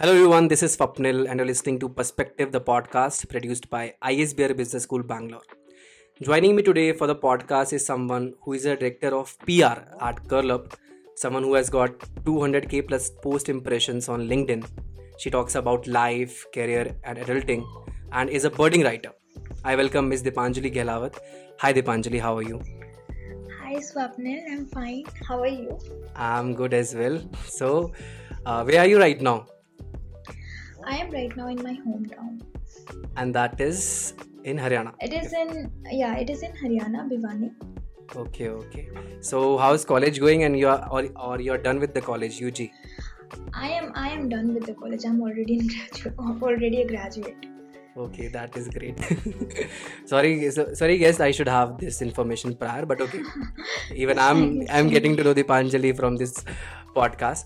Hello, everyone. This is Swapnil, and you're listening to Perspective, the podcast produced by ISBR Business School, Bangalore. Joining me today for the podcast is someone who is a director of PR at Girl Up, someone who has got 200k plus post impressions on LinkedIn. She talks about life, career, and adulting, and is a birding writer. I welcome Ms. Deepanjali Gahlawat. Hi, Deepanjali. How are you? Hi Swapnil, I'm fine. How are you? I'm good as well. So, uh, where are you right now? I am right now in my hometown. And that is in Haryana. It is in yeah, it is in Haryana, Bhiwani. Okay, okay. So, how's college going? And you're or, or you're done with the college, UG? I am I am done with the college. I'm already in graduate already a graduate. Okay, that is great. sorry, so, sorry, guys. I should have this information prior, but okay. Even I'm I'm getting to know Deepanjali from this podcast.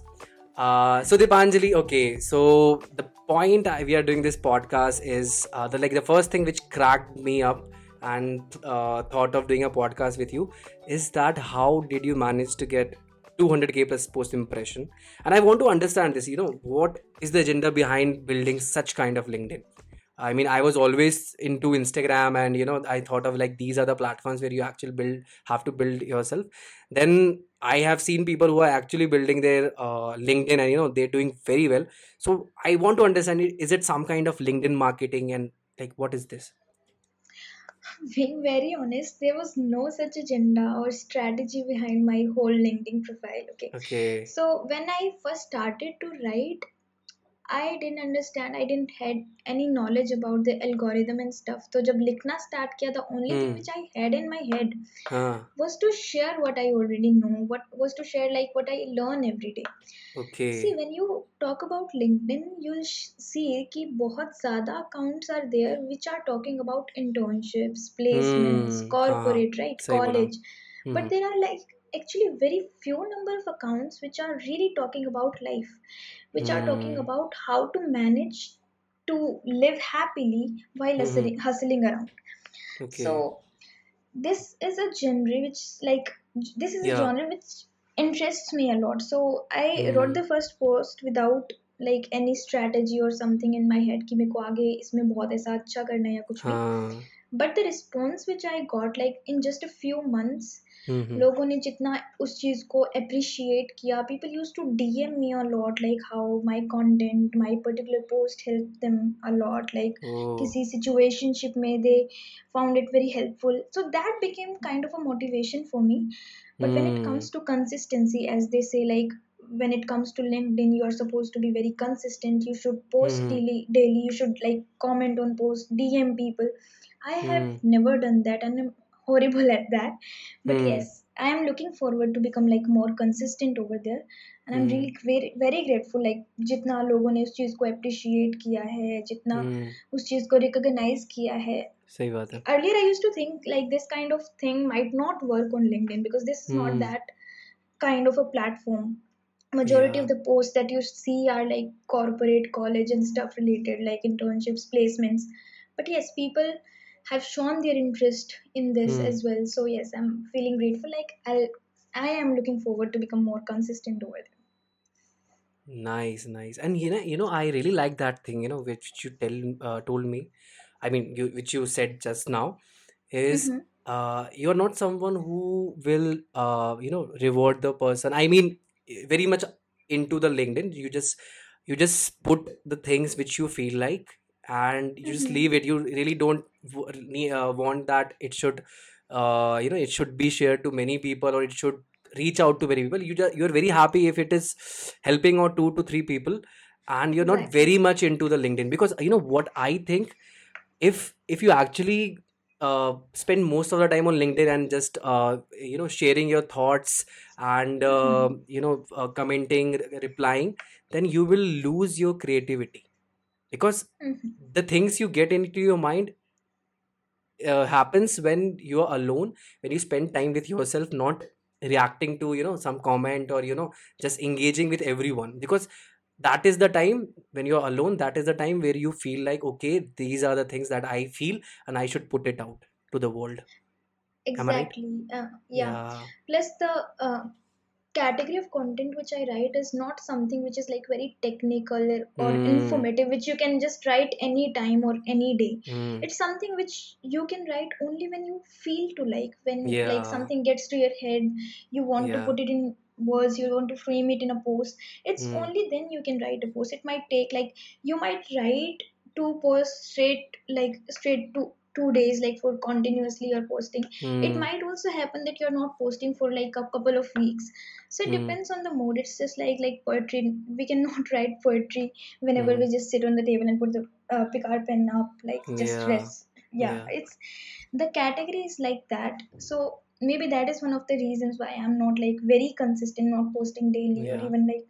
Uh, so Deepanjali, okay. So the point we are doing this podcast is uh, the like the first thing which cracked me up and uh, thought of doing a podcast with you is that how did you manage to get 200k plus post impression and i want to understand this you know what is the agenda behind building such kind of linkedin I mean, I was always into Instagram, and you know, I thought of like these are the platforms where you actually build, have to build yourself. Then I have seen people who are actually building their uh, LinkedIn, and you know, they're doing very well. So I want to understand: it- is it some kind of LinkedIn marketing, and like what is this? Being very honest, there was no such agenda or strategy behind my whole LinkedIn profile. Okay. Okay, So when I first started to write, I didn't understand I didn't had any knowledge about the algorithm and stuff तो जब लिखना start किया the only thing which I had in my head was to share what I already know what was to share like what I learn every day okay see when you talk about LinkedIn you will see कि बहुत ज़्यादा accounts are there which are talking about internships placements corporate right college but there are like But Hmm, there are like actually very few number of accounts which are really talking about life, which are talking hmm, about how to manage to live happily while hmm, hustling, hustling around. okay, So this is a genre which like this is a yeah, genre which interests me a lot so i wrote hmm, the first post without like any strategy or something in my head कि मेरे को आगे इसमें बहुत ऐसा अच्छा करना है या कुछ भी हाँ, but but the response which I got like in just a few months लोगों ने जितना उस चीज़ को अप्रिशिएट किया people use to DM me a lot like how my content my particular post help them a lot lot like किसी situationship में they found it very helpful so that became kind of a motivation for me but when it comes to consistency as they say like when it comes to linkedin you are supposed to be very consistent. You should post mm-hmm. daily daily. You should like comment on post dm people. i have hmm, never done that and i'm horrible at that but hmm, yes i am looking forward to become like more consistent over there and i'm hmm, really very very grateful like जितना लोगों ने उस चीज को appreciate किया है जितना hmm, उस चीज को recognize किया है सही बात है. earlier i used to think like this kind of thing might not work on linkedin because this is not Hmm, that kind of a platform majority yeah, of the posts that you see are like corporate college and stuff related like internships placements but yes people have shown their interest in this hmm. as well so yes i'm feeling grateful like i'll i am looking forward to become more consistent over there Nice, nice. And you know, you know, I really like that thing, you know, which you tell uh, told me. I mean, you which you said just now is mm-hmm. uh you're not someone who will uh you know reward the person. I mean, eh, very much into the LinkedIn. You just you just put the things which you feel like and you just Mm-hmm. leave it. You really don't w- uh, want that it should uh you know it should be shared to many people or it should reach out to many people you just you're very happy if it is helping out two to three people and you're not exactly very much into the linkedin because you know what i think if if you actually uh, spend most of the time on linkedin and just uh, you know sharing your thoughts and uh, mm-hmm. you know uh, commenting re- replying then you will lose your creativity because Mm-hmm. the things you get into your mind uh, happens when you are alone when you spend time with yourself not reacting to you know some comment or you know just engaging with everyone. Because that is the time when you're alone that is the time where you feel like okay these are the things that i feel and i should put it out to the world. I right? Exactly. Uh, yeah. Yeah. Plus the uh, category of content which I write is not something which is like very technical or, Hmm. informative, which you can just write any time or any day. Hmm. It's something which you can write only when you feel to like, when like something gets to your head, you want to put it in words, you want to frame it in a post. It's Hmm. only then you can write a post. It might take like you might write two posts straight like straight to two days like for continuously you're posting it Hmm. might also happen that you're not posting for like a couple of weeks so it Hmm. depends on the mood it's just like like poetry we cannot write poetry whenever Hmm. we just sit on the table and put the uh, pick our pen up like just Yeah. rest yeah Yeah. it's the category is like that so maybe that is one of the reasons why i'm not like very consistent not posting daily or even like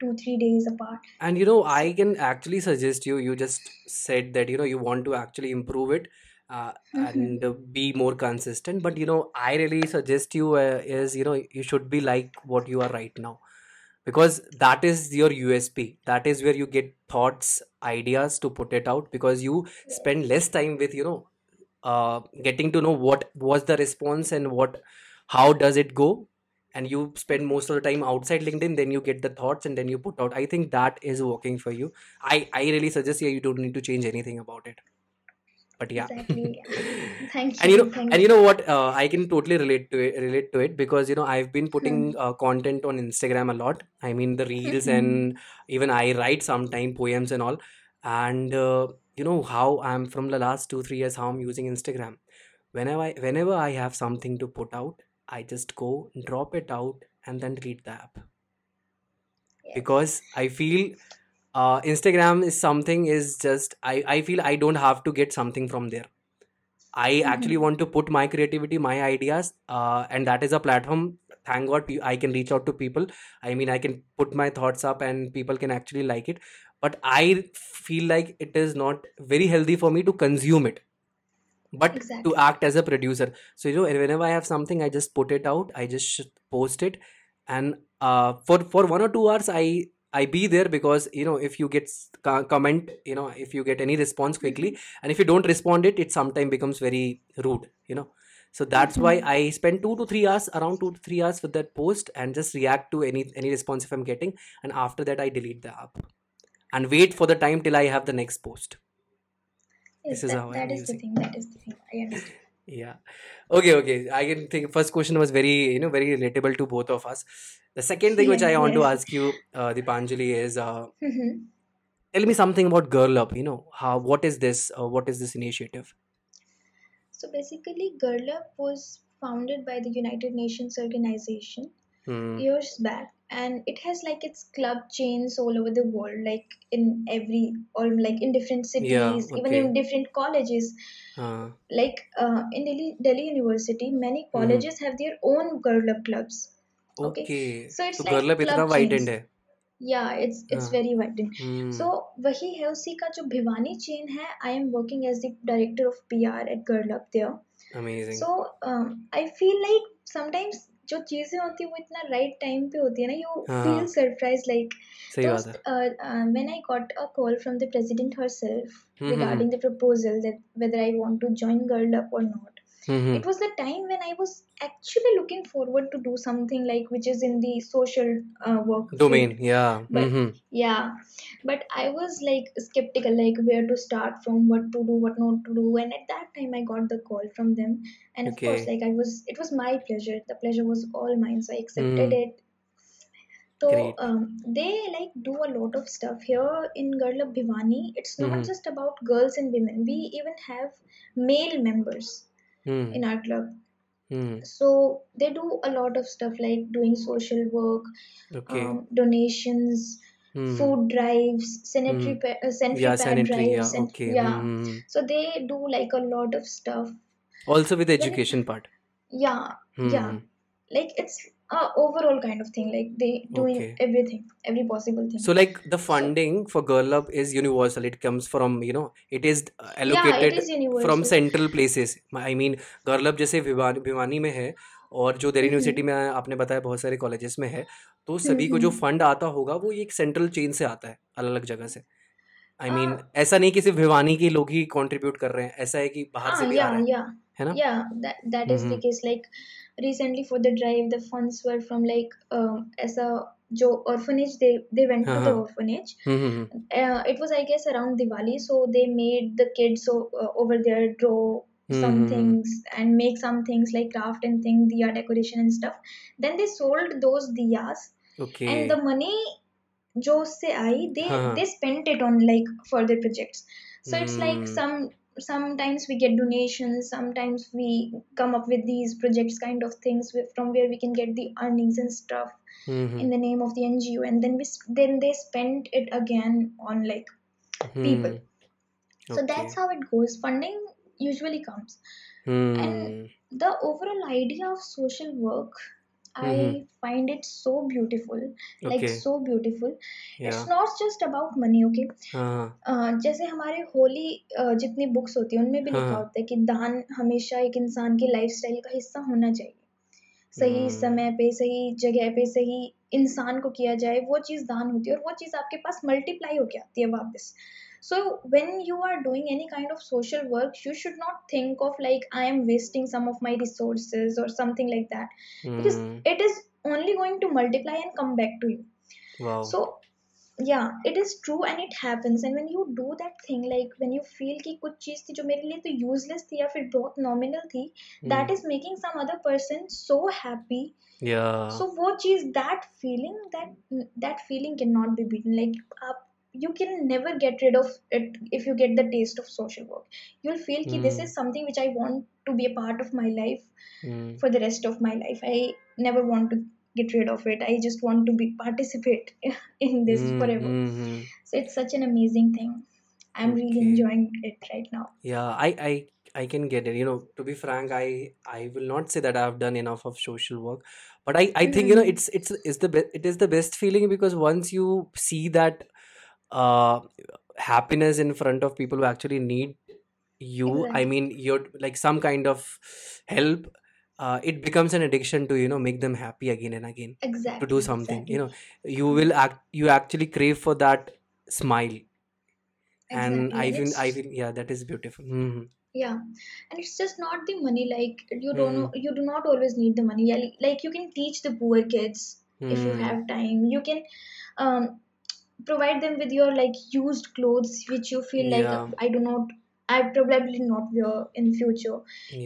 two three days apart And you know, I can actually suggest you. You just said that you know you want to actually improve it uh, Mhm. and be more consistent. But you know, I really suggest you uh, is you know you should be like what you are right now because that is your USP. That is where you get thoughts, ideas to put it out because you spend less time with you know uh, getting to know what was the response and what how does it go and you spend most of the time outside linkedin then you get the thoughts and then you put out i think that is working for you i i really suggest yeah you don't need to change anything about it but yeah. Exactly. Thank and you you. know thank and you know what? Uh, i can totally relate to it relate to it because you know i've been putting uh, content on instagram a lot. I mean the reels Mhm. and even i write sometime poems and all. And uh, you know how i'm from the last two three years how i'm using instagram. Whenever I, whenever i have something to put out i just go drop it out and then delete the app. Yes because i feel uh, instagram is something is just I, I feel i don't have to get something from there. I actually Mhm. want to put my creativity my ideas uh, and that is a platform. Thank god i can reach out to people. I mean i can put my thoughts up and people can actually like it. But i feel like it is not very healthy for me to consume it but to act as a producer. So you know whenever i have something i just put it out i just post it. And uh, for for one or two hours i i be there because you know if you get comment you know if you get any response quickly and if you don't respond it it sometimes becomes very rude you know. So that's why Mhm. i spend two to three hours around two to three hours with that post and just react to any any response if i'm getting and after that i delete the app. And wait for the time till i have the next post. Yes this is that i'm that is the thing that is the thing. I understand yeah. Okay, okay. I can think first question was very, you know, very relatable to both of us. The second thing which yes I want to ask you, uh, Deepanjali, is uh, Mhm. tell me something about Girl Up. You know, how what is this? Uh, what is this initiative? So basically, Girl Up was founded by the United Nations organization Hmm. years back, and it has like its club chains all over the world, like in every or like in different Yeah. cities, even Okay. in different colleges. Uh, Like uh, in Delhi, Delhi University, many hmm. colleges have their own Girl Up clubs. Okay, Okay. so it's तो like Girl Up इतना club widened chains. है. Yeah, it's it's हाँ. very widened. Hmm. So वही है उसी का जो Bhiwani chain है I am working as the director of PR at Girl Up there. Amazing. So um, I feel like sometimes जो चीजें होती है वो इतना right time पे होती है ना you हाँ feel हाँ surprised like सही तो बात है. uh, uh, when I got a call from the president herself hmm hmm regarding the proposal mm-hmm. it was the time when i was actually looking forward to do something like which is in the social uh, work domain field. yeah but, mm-hmm. yeah but i was like skeptical like where to start from what to do what not to do and at that time i got the call from them and okay. of course like i was it was my pleasure the pleasure was all mine so i accepted mm. it so um, they like do a lot of stuff here in Girl Up It's not mm-hmm. just about girls and women. We even have male members. Hmm. in our club. Hmm. So they do a lot of stuff like doing social work, Okay. um, donations, Hmm. food drives, sanitary Hmm. pa- uh, sanitary Yeah, sanitary. Yeah. drives, and Okay. yeah. Hmm. hmm, hmm. So they do like a lot of stuff. Also with the education part. yeah, yeah, Hmm. like it's a overall kind of thing. Like they doing Okay. everything, every possible thing. So like the funding for Girl Up is universal. It comes from you know it is uh, yeah, it is from central places. I mean Girl Up जैसे भिवानी में है और जो दिल्ली हम्म university में आपने बताया बहुत सारे कॉलेजेस में है तो सभी को जो हम्म फंड आता होगा वो एक सेंट्रल चेन से आता है अलग अलग जगह से आई मीन हाँ। ऐसा नहीं कि सिर्फ़ भिवानी के लोग ही कंट्रीब्यूट कर रहे हैं ऐसा है कि बाहर हाँ, से भी आ रहे हैं है ना? या that is the case like recently for the drive the funds were from like ऐसा जो orphanage they they went to the orphanage it was I guess around Diwali so they made the kids over there draw some mm-hmm. things and make some things like craft and thing diya decoration and stuff. Then they sold those diyas okay. and the money जो उससे आई they हाँ हाँ they spent it on like further projects so it's like hmm some sometimes we get donations sometimes we come up with these projects kind of things with, from where we can get the earnings and stuff hmm in hmm the name of the ngo and then we s- then they spend it again on like people hmm so okay that's how it goes funding usually comes and hmm the overall idea of social work hmm hmm i find it so beautiful like so beautiful. या it's not just about money okay? हाँ हाँ अ, जैसे हमारे होली जितनी books होती है उनमें भी हाँ लिखा हाँ। होता है कि दान हमेशा एक इंसान की लाइफस्टाइल का हिस्सा होना चाहिए। सही हम्म। समय पे सही जगह पे सही इंसान को किया जाए वो चीज़ दान होती है और वो चीज़ आपके पास मल्टीप्लाई होके आती है वापस। So when you are doing any kind of social work you should not think of like I am wasting some of my resources और something like that because hmm it is only going to multiply and come back to you wow so yeah it is true and it happens and when you do that thing like when you feel कि कुछ चीज थी जो मेरे लिए तो useless थी या फिर बहुत nominal थी that hmm is making some other person so happy या so वो चीज that feeling that that feeling cannot be beaten like आप you can never get rid of it if you get the taste of social work you'll feel mm. Ki this hmm. is something which i want to be a part of my life mm. for the rest of my life i never want to get rid of it i just want to be participate in this mm, forever mm-hmm. so it's such an amazing thing i'm okay. really enjoying it right now yeah i i I can get it. You know, to be frank, I I will not say that I have done enough of social work, but I I mm-hmm. think you know hmm. it's it's it's the be- it is the best feeling because once you see that uh happiness in front of people who actually need you, I mean you're like some kind of help. Uh, it becomes an addiction to you know make them happy again and again Exactly. to do Exactly. something. You know, you will act you actually crave for that smile, and Exactly. I And feel I it's feel yeah that is beautiful. hmm yeah, and it's just not the money. Like you don't hmm know, you do not always need the money. Like you can teach the poor kids if you Hmm. have time. You can um provide them with your like used clothes which you feel like Yeah. i do not i probably not wear in future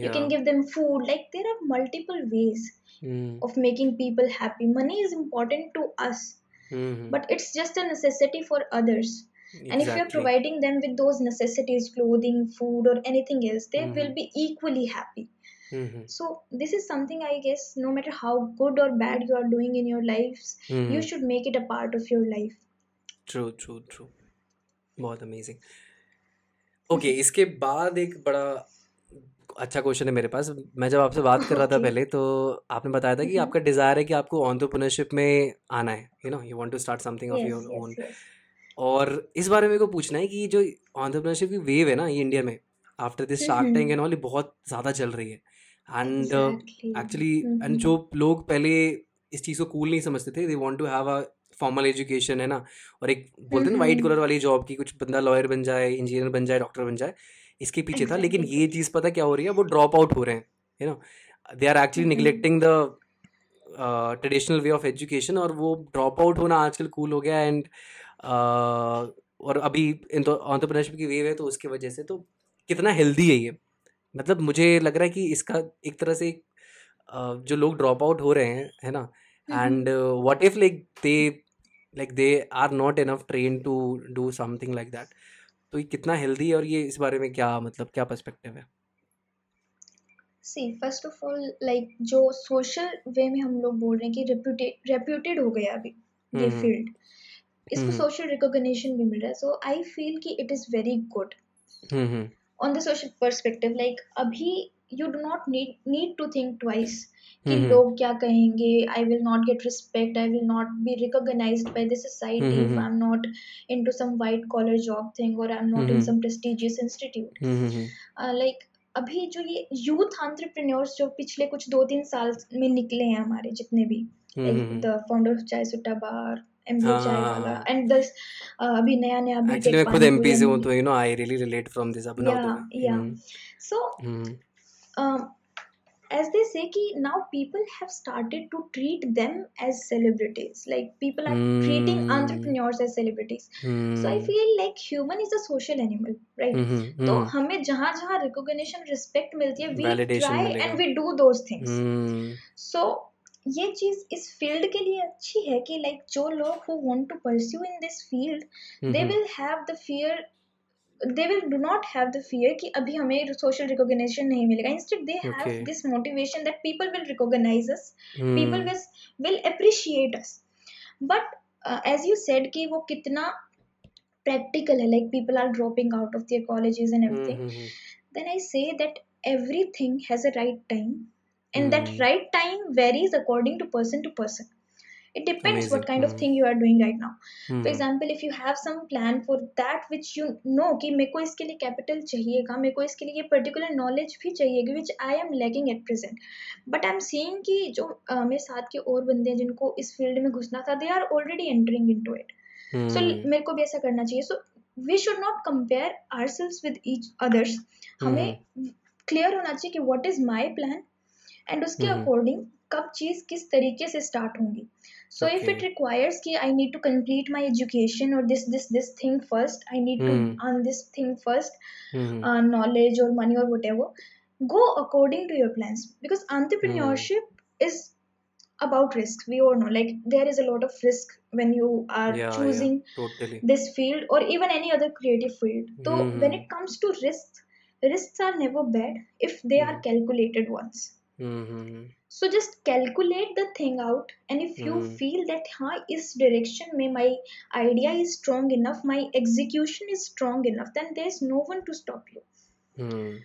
you can give them food like there are multiple ways Hmm. of making people happy money is important to us Hmm. but it's just a necessity for others and if you're providing them with those necessities clothing food or anything else they Hmm. will be equally happy Hmm. so this is something i guess no matter how good or bad you are doing in your lives you Hmm. should make it a part of your life True. True true बहुत amazing okay इसके बाद एक बड़ा अच्छा question है मेरे पास मैं जब आपसे बात कर रहा था पहले तो आपने बताया था कि Mhm. आपका डिज़ायर है कि आपको ऑन्टरप्रेन्योरशिप में आना है you know you want to start something of your own और इस बारे में को पूछना है कि जो ऑन्टरप्रेन्योरशिप की वेव है ना ये इंडिया में after this shark tank. And all बहुत ज़्यादा चल रही है एंड एक्चुअली एंड. जो लोग पहले इस चीज़ को कूल नहीं समझते थे they want to have a formal education है ना और एक बोलते हैं वाइट. कलर वाली जॉब की कुछ बंदा लॉयर बन जाए इंजीनियर बन जाए डॉक्टर बन जाए इसके पीछे था लेकिन ये चीज़ पता क्या हो रही है वो ड्रॉप आउट हो रहे हैं you know they are actually. Neglecting the traditional way of education और वो ड्रॉप आउट होना आजकल कूल हो गया एंड और अभी ऑन्टरप्रेन्योरशिप की वेव है तो उसकी वजह से तो कितना हेल्दी है ये मतलब मुझे लग रहा है कि इसका एक तरह से अ, जो लोग ड्रॉप आउट हो रहे हैं है ना. And what if like they like they are not enough train to do something like that तो ये कितना हेल्दी है और ये इस बारे में क्या मतलब क्या पर्सपेक्टिव है see first of all like जो social वे में हम लोग बोल रहे हैं कि reputed reputed हो गया अभी ये हम्म field इसको हम्म social recognition भी मिल रहा है so I feel कि it is very good hmm hmm on the social perspective like अभी you do not need need to think twice कि लोग क्या कहेंगे I will not get respect I will not be recognise by the society if I am not into some white collar job thing और I am not in some prestigious institute like अभी जो ये youth entrepreneurs जो पिछले कुछ दो तीन साल में निकले हैं हमारे जितने भी द फाउंडर ऑफ़ चाय सुट्टा बार एंड दस uh, अभी नया नया एक्चुअली तो you know I really relate from this या so as they say ki now people have started to treat them as celebrities like people are mm. treating entrepreneurs as celebrities mm. so i feel like human is a social animal right mm-hmm, mm. hame jahan हमें जहाँ जहाँ recognition respect मिलती है we try and we do those things so ये चीज़ इस field के लिए अच्छी है कि लाइक like, जो लोग who want to pursue in this field they will have the fear they will do not have the fear कि अभी हमें सोशल रिकॉग्निशन नहीं मिलेगा। Instead they have this motivation that people will recognise us people will appreciate us but as you said कि वो कितना practical है like people are dropping out of their colleges and everything then I say that everything has a right time and that right time varies according to person to person it depends Amazing. what kind mm-hmm. of hmm. thing you are doing right now. For example if you have some plan for that which you know कि मेरे को इसके लिए capital चाहिएगा मेरे को इसके लिए ये पर्टिकुलर नॉलेज भी चाहिएगी which I am lacking at present but I am seeing कि जो uh, मेरे साथ के और बंदे हैं जिनको इस फ़ील्ड में घुसना था they are already entering in to it so मेरे को भी ऐसा करना चाहिए. So we should not compare our selves with each others हमें क्लियर होना चाहिए कि what is my plan and उसके hmm. अकॉर्डिंग कब चीज़ किस तरीके से स्टार्ट होंगी. so okay. if it requires ki i need to complete my education or this this this thing first i need mm. to hmm. earn this thing first mm. uh, knowledge or money or whatever go according to your plans because entrepreneurship mm. is about risk we all know like there is a lot of risk when you are yeah, choosing yeah, totally. this field or even any other creative field so mm-hmm. when it comes to risks, risks are never bad if they are hmm. calculated ones mm-hmm so just calculate the thing out and if you mm. feel that huh, is direction may my idea is strong enough my execution is strong enough then there's no one to stop you mm.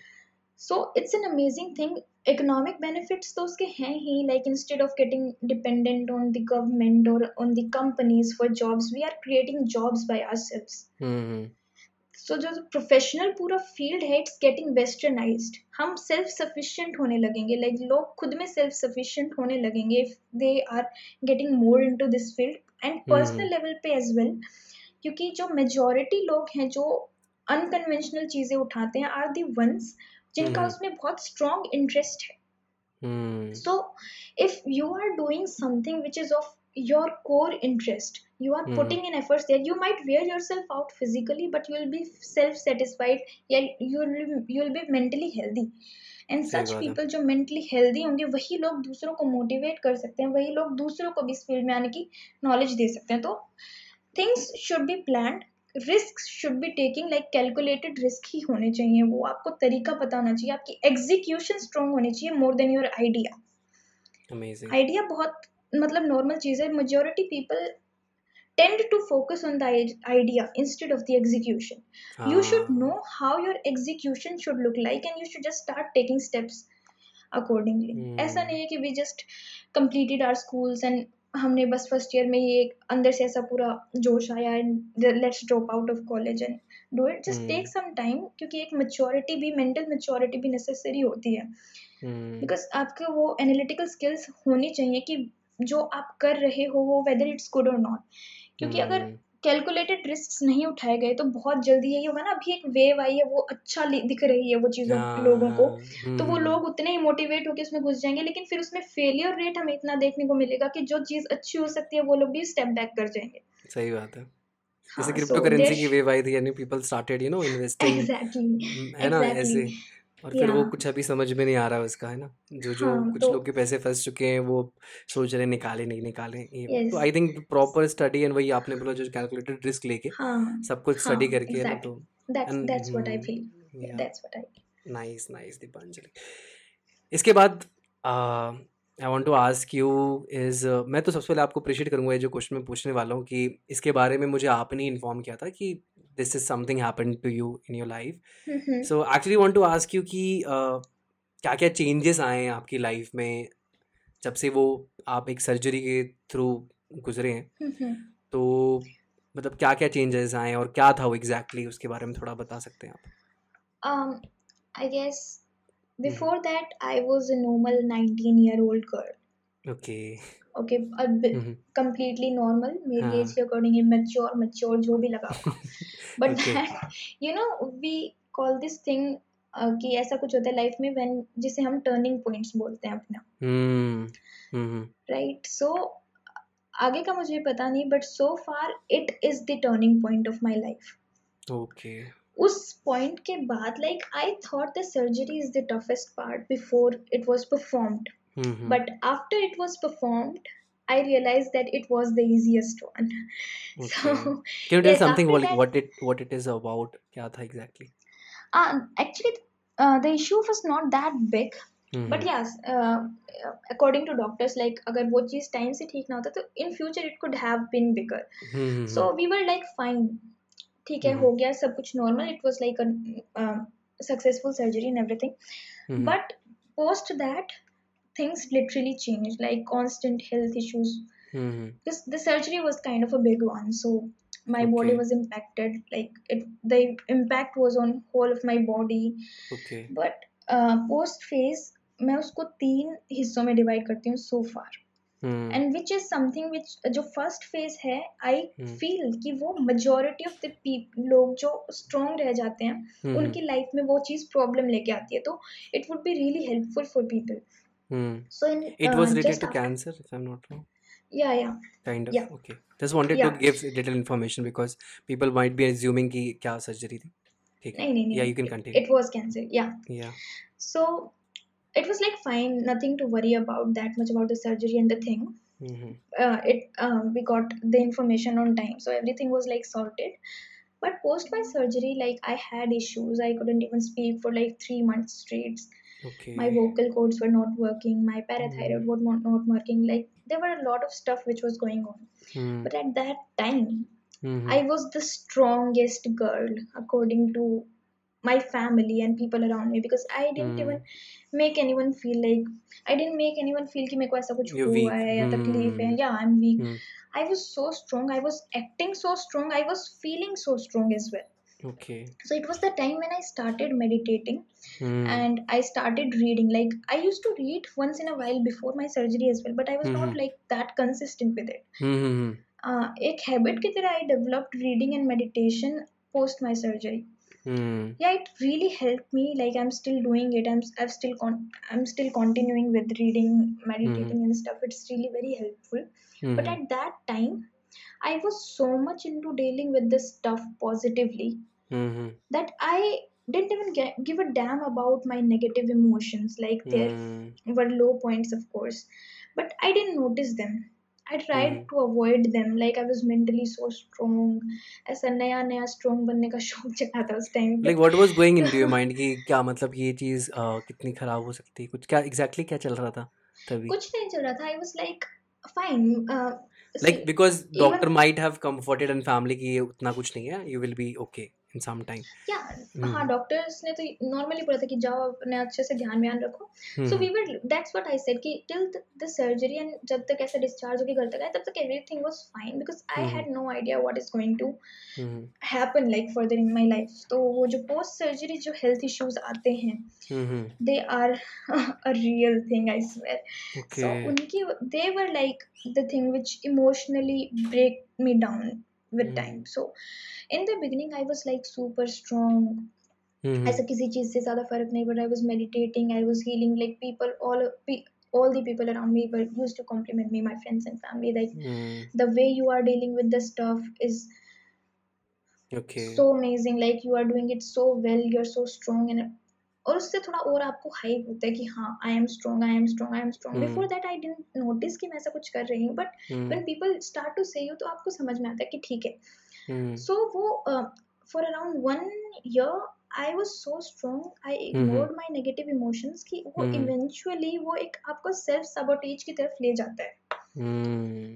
so it's an amazing thing economic benefits those ke hain hi like instead of getting dependent on the government or on the companies for jobs we are creating jobs by ourselves mm. So so, जो professional पूरा field है it's getting westernized हम self sufficient होने लगेंगे. Like like, लोग खुद में self sufficient होने लगेंगे if they are getting more into this field and personal level पे एज वेल क्योंकि जो मेजोरिटी लोग हैं जो अनकन्वेंशनल चीज़ें उठाते हैं आर दी वंस जिनका हम्म उसमें बहुत स्ट्रॉन्ग इंटरेस्ट है. So if you are doing something which is of your core interest you are hmm putting in efforts there you might wear yourself out physically but you will be self satisfied yeah you will you will be mentally healthy and सही such people जो mentally healthy होंगे वही लोग दूसरों को motivate कर सकते हैं वही लोग दूसरों को भी इस फ़ील्ड में आने की knowledge दे सकते हैं तो things should be planned risks should be taking like calculated risk ही होने चाहिए वो आपको तरीका पता होना चाहिए आपकी execution strong होनी चाहिए more than your idea amazing idea बहुत मतलब नॉर्मल चीज़ है majority people tend to focus on the idea instead of the execution ah. you should हाँ know how your execution should look like and you should just start taking steps accordingly ऐसा हम्म नहीं है कि we just completed our schools and हमने बस first year में ये एक अंदर से ऐसा पूरा जोश आया and let's drop out of college and do it just hmm take some time क्योंकि एक मेच्योरिटी भी मेंटल मेच्योरिटी भी नेसेसरी होती है हम्म बिकॉज़ आपके वो एनालिटिकल स्किल्स होनी चाहिए कि जो आप कर रहे हो वो वेदर इट्स गुड और नॉट क्योंकि अगर हम्म। कैलकुलेटेड रिस्क नहीं उठाए गए तो बहुत जल्दी यही होगा ना अभी एक वेव आई है वो अच्छा दिख रही है वो चीज़ों हाँ लोगों को। हाँ। तो वो हम्म। लोग उतने ही मोटिवेट होकर उसमें घुस जाएँगे लेकिन फिर उसमें फेलियर रेट हमें इतना देखने को मिलेगा कि जो चीज़ अच्छी हो सकती है वो लोग भी स्टेप बैक कर जाएँगे। सही बात है। जैसे हाँ क्रिप्टो करेंसी की वेव आई थी यानी people started you know investing है ना ऐसे और फिर वो कुछ अभी समझ में नहीं आ रहा उसका है ना? जो जो हाँ कुछ तो लोग के पैसे फंस चुके हैं वो सोच रहे हैं निकाले नहीं निकाले ये तो yes I think proper study and वही आपने बोला जो कैलकुलेटेड रिस्क लेके हाँ सब कुछ हाँ स्टडी करके है ना एग्जैक्टली तो that's that's what I feel yeah that's what I nice nice Deepanjali इसके बाद I want to ask you is मैं तो सबसे पहले आपको अप्रिशिएट करूँगा ये जो क्वेश्चन मैं पूछने वाला हूँ कि इसके बारे में मुझे आपने इन्फॉर्म किया था कि this is something happened to you in your life. So actually want to ask you कि क्या क्या changes आए हैं आपकी life में जब से वो आप एक सर्जरी के थ्रू गुजरे हैं? तो मतलब क्या क्या चेंजेस आए और क्या था वो एग्जैक्टली exactly, उसके बारे में थोड़ा बता सकते हैं आप। I guess before that I was a normal 19 year old girl okay okay अब mm-hmm. कंप्लीटली नॉर्मल मेरी हाँ। एज के अकॉर्डिंग ये मैच्योर मैच्योर जो भी लगा but you know we call this thing कि ऐसा कुछ होता है लाइफ में व्हेन जिसे हम टर्निंग पॉइंट्स बोलते हैं अपना। hmm. mm-hmm. राइट सो आगे का मुझे पता नहीं but so far it is the turning point of my life okay उस पॉइंट के बाद like I thought the surgery is the toughest part before it was performed Mhm. but after it was performed I realized that it was the easiest one so Okay. Can you tell yes something after what that what it what it is about? क्या था exactly? uh, actually uh, the issue was not that big Mhm. but yes uh, according to doctors like अगर वो चीज़ time से ठीक ना होता तो in future it could have been bigger Mhm. so we were like fine ठीक है Mhm. हो गया सब कुछ normal it was like a uh, successful surgery and everything Mhm. but post that things literally changed like constant health issues Mhm. because the surgery was kind of a big one so my okay. body was impacted like it the impact was on whole of my body Okay. but uh, post phase मैं उसको तीन हिस्सों में divide करती हूँ so far Hmm. And which is something which जो first phase है आई Hmm. Feel कि वो मेजोरिटी ऑफ़ द लोग जो स्ट्रॉन्ग रह जाते हैं Mhm. उनकी लाइफ में वो चीज़ प्रॉब्लम लेके आती है तो it would be really helpful for people Hmm. So in It was related just to cancer, if I'm not wrong. या या Kind of. Yeah. Okay. Just wanted to Yeah. give little information because people might be assuming कि क्या surgery थी. ठीक है. नहीं नहीं Yeah, you can continue. It was cancer या Yeah. so it was like fine nothing to worry about that much about the surgery and the thing Mhm. uh, it um, we got the information on time so everything was like sorted but post my surgery like i had issues i couldn't even speak for like three months straight Okay. my vocal cords were not working my parathyroid was not, not working like there were a lot of stuff which was going on Hmm. but at that time Mhm. i was the strongest girl according to my family and people around me because i didn't Hmm. even make anyone feel like i didn't make anyone feel कि मेरे को ऐसा कुछ You're हुआ weak. है या तकलीफ है Hmm. yeah i'm weak Hmm. I was so strong. I was acting so strong. I was feeling so strong as well. Okay. So it was the time when I started meditating Hmm. and I started reading. Like I used to read once in a while before my surgery as well, but I was not Mhm. like that consistent with it. Hmm. Uh, एक habit की तरह I developed reading and meditation post my surgery. Hmm. Yeah, it really helped me. Like I'm still doing it. I'm I've still con- I'm still continuing with reading, meditating and stuff. It's really very helpful. But Mhm. at that time, I was so much into dealing with this stuff positively Mhm. that I didn't even get, give a damn about my negative emotions. Like there Hmm. were low points, of course, but I didn't notice them. I tried Mhm. to avoid them. Like I was mentally so strong. ऐसा नया नया strong बनने का शौक चढ़ा था उस time पे Like what was going into your mind कि क्या मतलब ये चीज़ अ, कितनी खराब हो सकती है कुछ क्या exactly क्या चल रहा था तभी कुछ नहीं चल रहा था I was like fine. Uh, like see, because even doctor might have comforted and family कि ये उतना कुछ नहीं है you will be okay In some time. या हाँ डॉक्टर्स ने तो नॉर्मली बोला था कि जाओ अपने अच्छे से ध्यान व्यान रखो। So we were that's what I said कि टिल द सर्जरी एंड जब तक ऐसा डिस्चार्ज होके घर तक आया तब तक everything was fine because I had no idea what is going to happen like further in my life तो वो जो पोस्ट सर्जरी जो हेल्थ इश्यूज़ आते हैं they are a real thing I swear so उनकी they were like the thing which emotionally break me down with hmm time so in the beginning i was like super strong हम्म ऐसा किसी चीज से ज्यादा फर्क नहीं पड़ा आई was meditating I was healing like people all all the people around me were used to compliment me my friends and family like hmm the way you are dealing with the stuff is okay so amazing like you are doing it so well you're so strong and और उससे थोड़ा और आपको hype होता है कि हाँ I am strong I am strong I am strong before hmm that I didn't notice कि मैं ऐसा कुछ कर रही हूँ but hmm. People start to say you तो आपको समझ में आता है कि ठीक है। हम्म। So वो around one year I was so strong I hmm ignored my negative emotions कि वो हम्म। eventually वो एक आपको self sabotage की तरफ़ ले जाता है।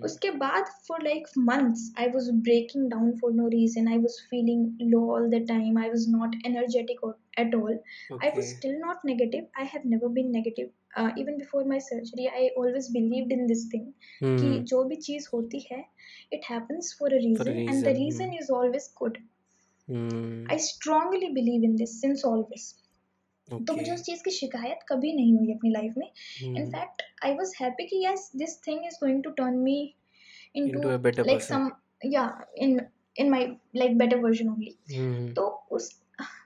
उसके बाद for like months I was breaking down for no reason I was feeling low all the time I was not energetic at all I was still not negative I have never been negative even before my surgery I always believed in this thing कि जो भी चीज़ होती है it happens for a reason and the reason is always good I strongly believe in this since always तो मुझे उस चीज़ की शिकायत कभी नहीं हुई अपनी लाइफ में. In fact I was happy कि yes this thing is going to turn me a better like some yeah in in my like better version only. तो उस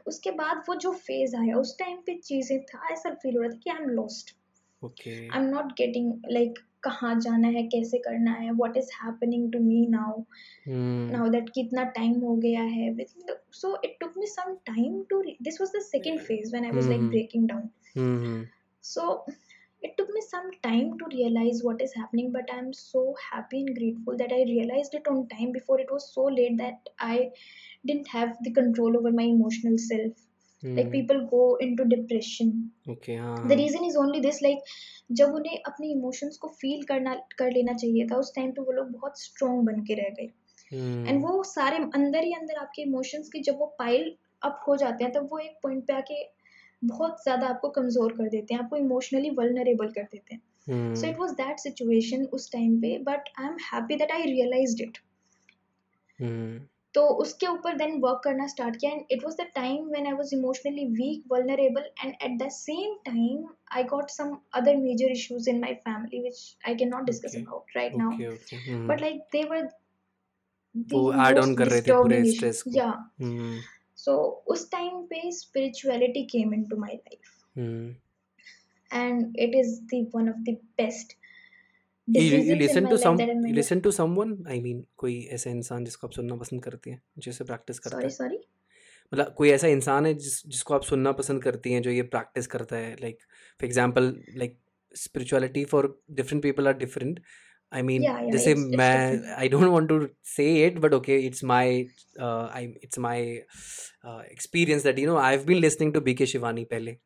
उसके बाद वो जो फ़ेज़ आया उस टाइम पे चीज़ें था ऐसा फील हो रहा था कि I am lost okay I am not getting like कहाँ जाना है कैसे करना है what is happening to me now Hmm. now कितना time हो गया है with so it took me some time to re- this was the second phase when I was like Mhm. breaking down Hmm. so it took me some time to realize what is happening but I'm so happy and grateful that I realized it on time before it was so late that I didn't have the control over my emotional self like Hmm. people go into depression Okay. हाँ. the reason is only this like जब उन्हें अपने emotions को feel करना कर लेना चाहिए था उस टाइम पे वो लोग बहुत स्ट्रॉन्ग बन के रह गए Hmm. एंड वो सारे अंदर ही अंदर आपके इमोशंस की जब वो पाइल अप हो जाते हैं तब वो एक पॉइंट पे आके बहुत ज़्यादा आपको कमज़ोर कर देते हैं आपको इमोशनली वल्नरेबल कर देते हैं Hmm. So it was that situation उस टाइम पे but I am happy that I realized it Hmm. तो उसके ऊपर देन वर्क करना स्टार्ट किया and it was the time when I was emotionally weak vulnerable and at the same time I got some other major issues in my family which I can not discuss about right now. Hmm. But like they were वो add on कर रहे थे पूरे issues. को. Yeah. Hmm. So उस time पे spirituality came into my life Hmm. and it is the one of the to someone I mean कोई ऐसा इंसान जिसको आप सुनना पसंद करती हैं जिसे प्रैक्टिस करता Sorry, है. मतलब कोई ऐसा इंसान है जिस जिसको आप सुनना पसंद करती हैं जो ये प्रैक्टिस करता है like for example like spirituality for different people are different I mean जैसे मैं I don't want to say it but okay it's my I it's my experience that you know I have been listening to BK Shivani पहले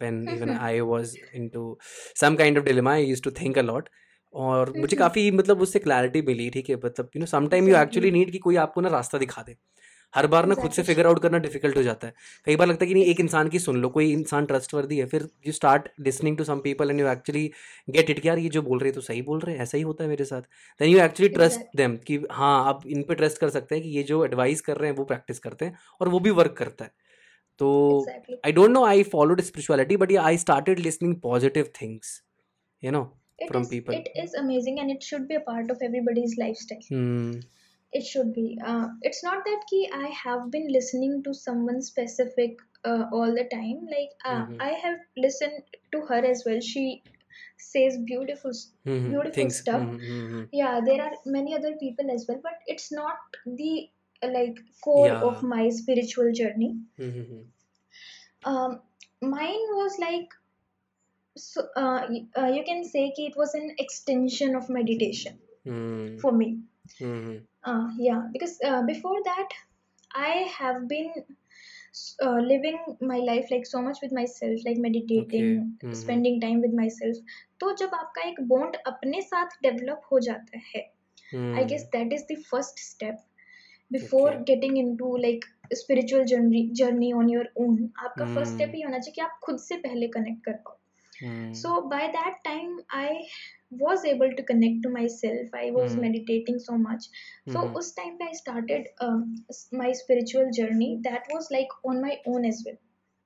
when even Mhm. I was into some kind of dilemma I used to think a lot. और मुझे. काफ़ी मतलब उससे clarity मिली ठीक है? मतलब you know sometime you actually need कि कोई आपको ना रास्ता दिखा दे। हर बार ना खुद से फिगर आउट करना डिफ़िकल्ट हो जाता है। कई बार लगता है कि नहीं एक इंसान की सुन लो कोई इंसान ट्रस्टवर्दी है फिर you start listening to some people and you actually get it यार ये जो बोल रहे हैं तो सही बोल रहे हैं ऐसा ही होता है मेरे साथ। Then you actually trust. Them कि हाँ आप इन पर ट्रस्ट कर सकते हैं कि ये जो एडवाइस कर रहे हैं वो प्रैक्टिस करते हैं और वो भी वर्क करता है। तो I don't know I spirituality, but yeah, I started listening positive things, you know, It from is- people. It is amazing and it should be a part of everybody's lifestyle. Hmm. It should be. Uh, it's not that ki I have been listening to someone specific uh, all the time. Like uh, Mhm. I have listened to her as well. She says beautiful. s- hmm, hmm, Beautiful things. stuff. Hmm, hmm, hmm. Yeah, there are many other people as well, but it's not the uh, like core Yeah. of my spiritual journey. Hmm, hmm, hmm. Um, mine was like. So uh, uh, you can say ki it was an extension of meditation Hmm, for me. hmm, hmm. Uh, yeah, because uh, before that, I have been uh, living my life like so much with myself, like meditating, Mhm. spending time with myself. तो जब आपका एक bond अपने साथ develop हो जाता है, I guess Hmm. that is the first step before Okay. getting into like spiritual journey journey on your own. आपका first step Hmm. ही होना चाहिए कि आप खुद से पहले connect कर पाओ. Hmm. So by that time, I was able to connect to myself. I was mm. meditating so much. So mm. us time I started um, my spiritual journey. That was like on my own as well.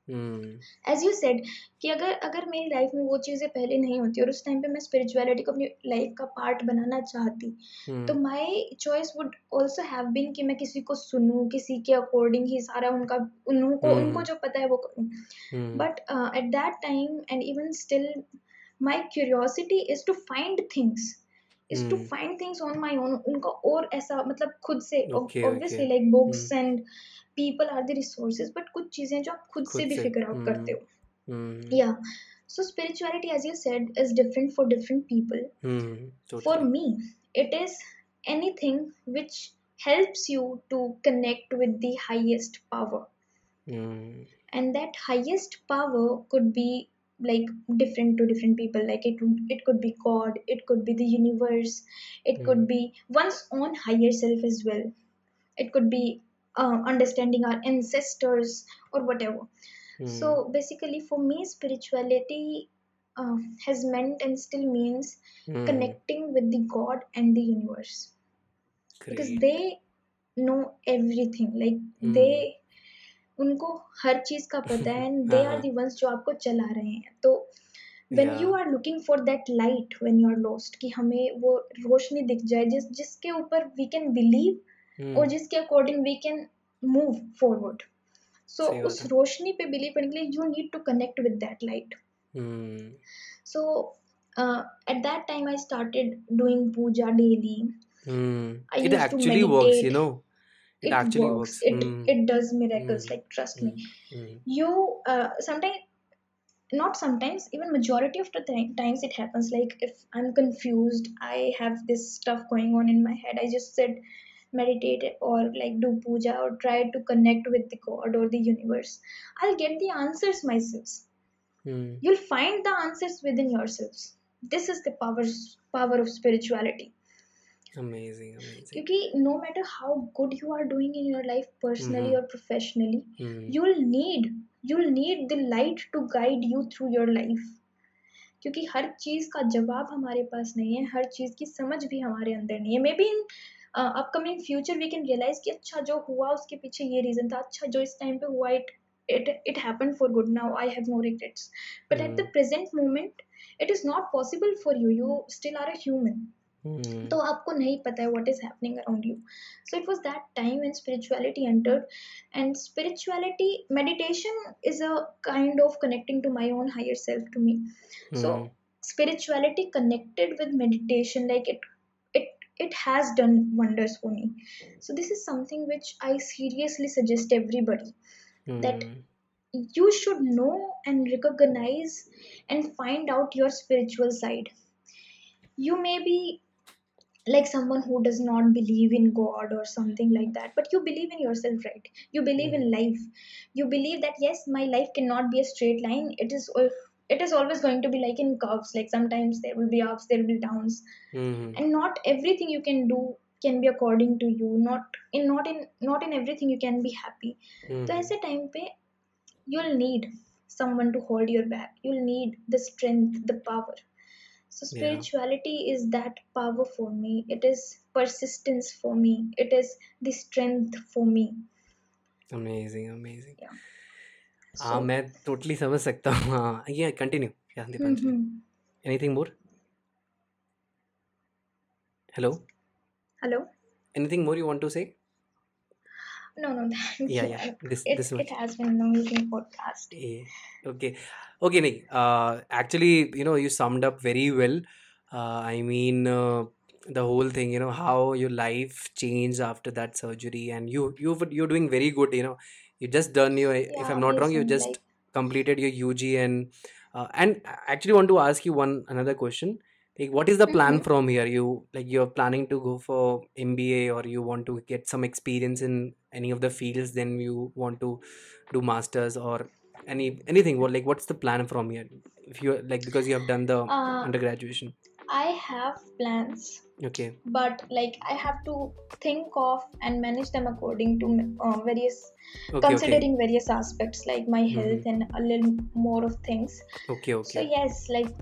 Hmm. As you said कि अगर अगर मेरी life में वो चीज़ें पहले नहीं होती और उस टाइम पे मैं स्पिरिचुअलिटी को अपनी लाइफ का पार्ट बनाना चाहती Hmm. तो my choice would also have been कि मैं किसी को सुनूं किसी के अकॉर्डिंग ही सारा उनका उनको हम्म। उनको जो पता है वो करूँ but at that time and even and even still my curiosity is to find things is to Hmm. find things on my own उनका और ऐसा मतलब खुद से ob- Okay, obviously okay. like books and people are the resources but कुछ चीजें जो आप खुद से खुद भी से, figure out हम्म, करते हो Hmm. yeah so spirituality as you said is different for different people Hmm. for Totally. me it is anything which helps you to connect with the highest power Hmm. and that highest power could be like different to different people like it would it could be god it could be the universe it Hmm. could be one's own higher self as well it could be uh, understanding our ancestors or whatever Hmm. so basically for me spirituality uh, has meant and still means Hmm. connecting with the god and the universe Great. because they know everything like Hmm. they उनको हर चीज़ का पता है and they are हाँ। दी ones जो आपको चला रहे हैं तो Yeah. you are looking for that light when you are lost कि हमें वो रोशनी दिख जाए जिस जिसके ऊपर we can believe हम्म, और जिसके according we can move forward so सही बात उस है। रोशनी पे बिलीव करने के लिए you need to connect with that light hmm, so uh, at that time I started doing puja daily hmm. I It used to actually works, you meditate. know. It, it, actually works, works. it Mm, it does miracles Mm. like trust me mm, you uh, sometimes not sometimes even majority of the ti- times it happens like if i'm confused i have this stuff going on in my head i just sit Meditate or like do puja or try to connect with the god or the universe i'll get the answers myself mm. you'll find the answers within yourselves this is the power power of spirituality Amazing, amazing. क्योंकि no matter how good you are doing in your life personally Mhm. or professionally mm-hmm. you'll need you'll need the light to guide you through your life क्योंकि हर चीज़ का जवाब हमारे पास नहीं है हर चीज़ की समझ भी हमारे अंदर नहीं है maybe in upcoming future we can realize कि अच्छा जो हुआ उसके पीछे ये रीज़न था अच्छा जो इस टाइम पे हुआ it it it happen for good now I have no regrets but at the present moment it is not possible for you you still are a human तो आपको नहीं पता है what is happening around you so it was that time and spirituality entered and spirituality meditation is a kind of connecting to my own higher self to me so spirituality connected with meditation like it it has done wonders for me. So this is something which i seriously suggest everybody that mm, you should know and recognize and find out your spiritual side. You may be like someone who does not believe in god or something like that but you believe in yourself right? You believe in life. You believe that yes my life cannot be a straight line. It is it is always going to be like in curves like sometimes there will be ups there will be downs mm, and not everything you can do can be according to you not in not in not in everything you can be happy mm, तो ऐसे time पे you'll need someone to hold your back you'll need the strength the power so Yeah. spirituality is that power for me it is persistence for me it is the strength for me amazing, amazing. Yeah. हाँ so मैं totally समझ सकता हूँ हाँ ये continue क्या Deepanjali mhm. Anything more hello hello anything more you want to say no no thank Yeah, you yeah, I- this- it, this much. it has been an amazing podcast okay okay nick uh, actually you know you summed up very well uh, i mean uh, the whole thing you know how your life changed after that surgery and you you were- you're doing very good you know you just done your if i'm not wrong you just like completed your ug and uh, and I actually want to ask you one another question. Like what is the plan Mhm. from here? You like you're planning to go for mba or you want to get some experience in any of the fields then you want to do masters or any anything. What like what's the plan from here? If you like because you have done the uh, undergraduation. I have plans okay but like I have to think of and manage them according to uh, various okay okay considering various aspects like my health and a little more of things okay so okay yes like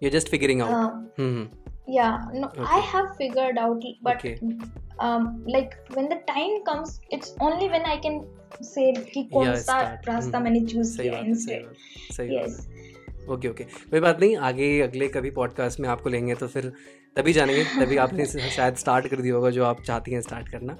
you're just figuring out uh, hmm yeah no i Okay. have figured out but Okay. um like when the time comes it's only when i can say कि कौन Yeah, सा start. रास्ता हम्म, मैंने choose सही किया बात है सही instead बात सही बात yes है ओके ओके। कोई बात नहीं आगे अगले कभी पॉडकास्ट में आपको लेंगे तो फिर तभी जानेंगे तभी आपने शायद स्टार्ट कर दिया होगा जो आप चाहती हैं स्टार्ट करना।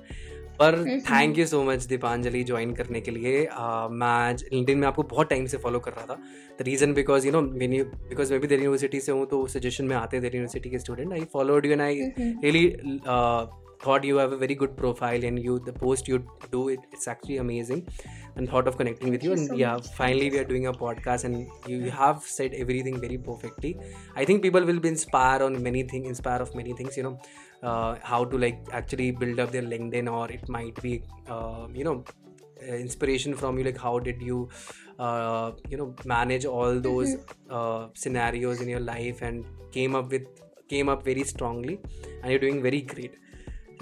पर। Thank you so much Deepanjali join करने के लिए। uh, मैं आज लिंक्डइन में आपको बहुत टाइम से फॉलो कर रहा था। The reason because you know many because मैं भी दिल्ली यूनिवर्सिटी से हूँ तो सजेशन में आते हैं दिल्ली यूनिवर्सिटी के student I followed you and I Mhm. Thought you have a very good profile and you the post you do it it's actually amazing. And thought of connecting with you and so yeah much. finally we are doing a podcast and you have said everything very perfectly. I think people will be inspired on many things inspire of many things you know uh, how to like actually build up their linkedin or it might be uh, you know uh, inspiration from you like how did you uh, you know manage all those uh, scenarios in your life and came up with came up very strongly and you're doing very great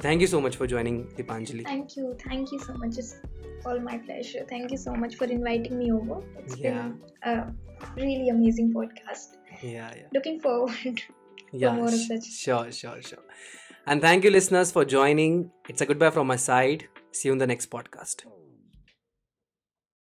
thank you so much for joining Deepanjali. Thank you. Thank you so much. It's all my pleasure. Thank you so much for inviting me over. It's Yeah. been a really amazing podcast. Yeah yeah. Looking forward yeah more of such. sure sure sure. And thank you listeners for joining. It's a goodbye from my side. See you in the next podcast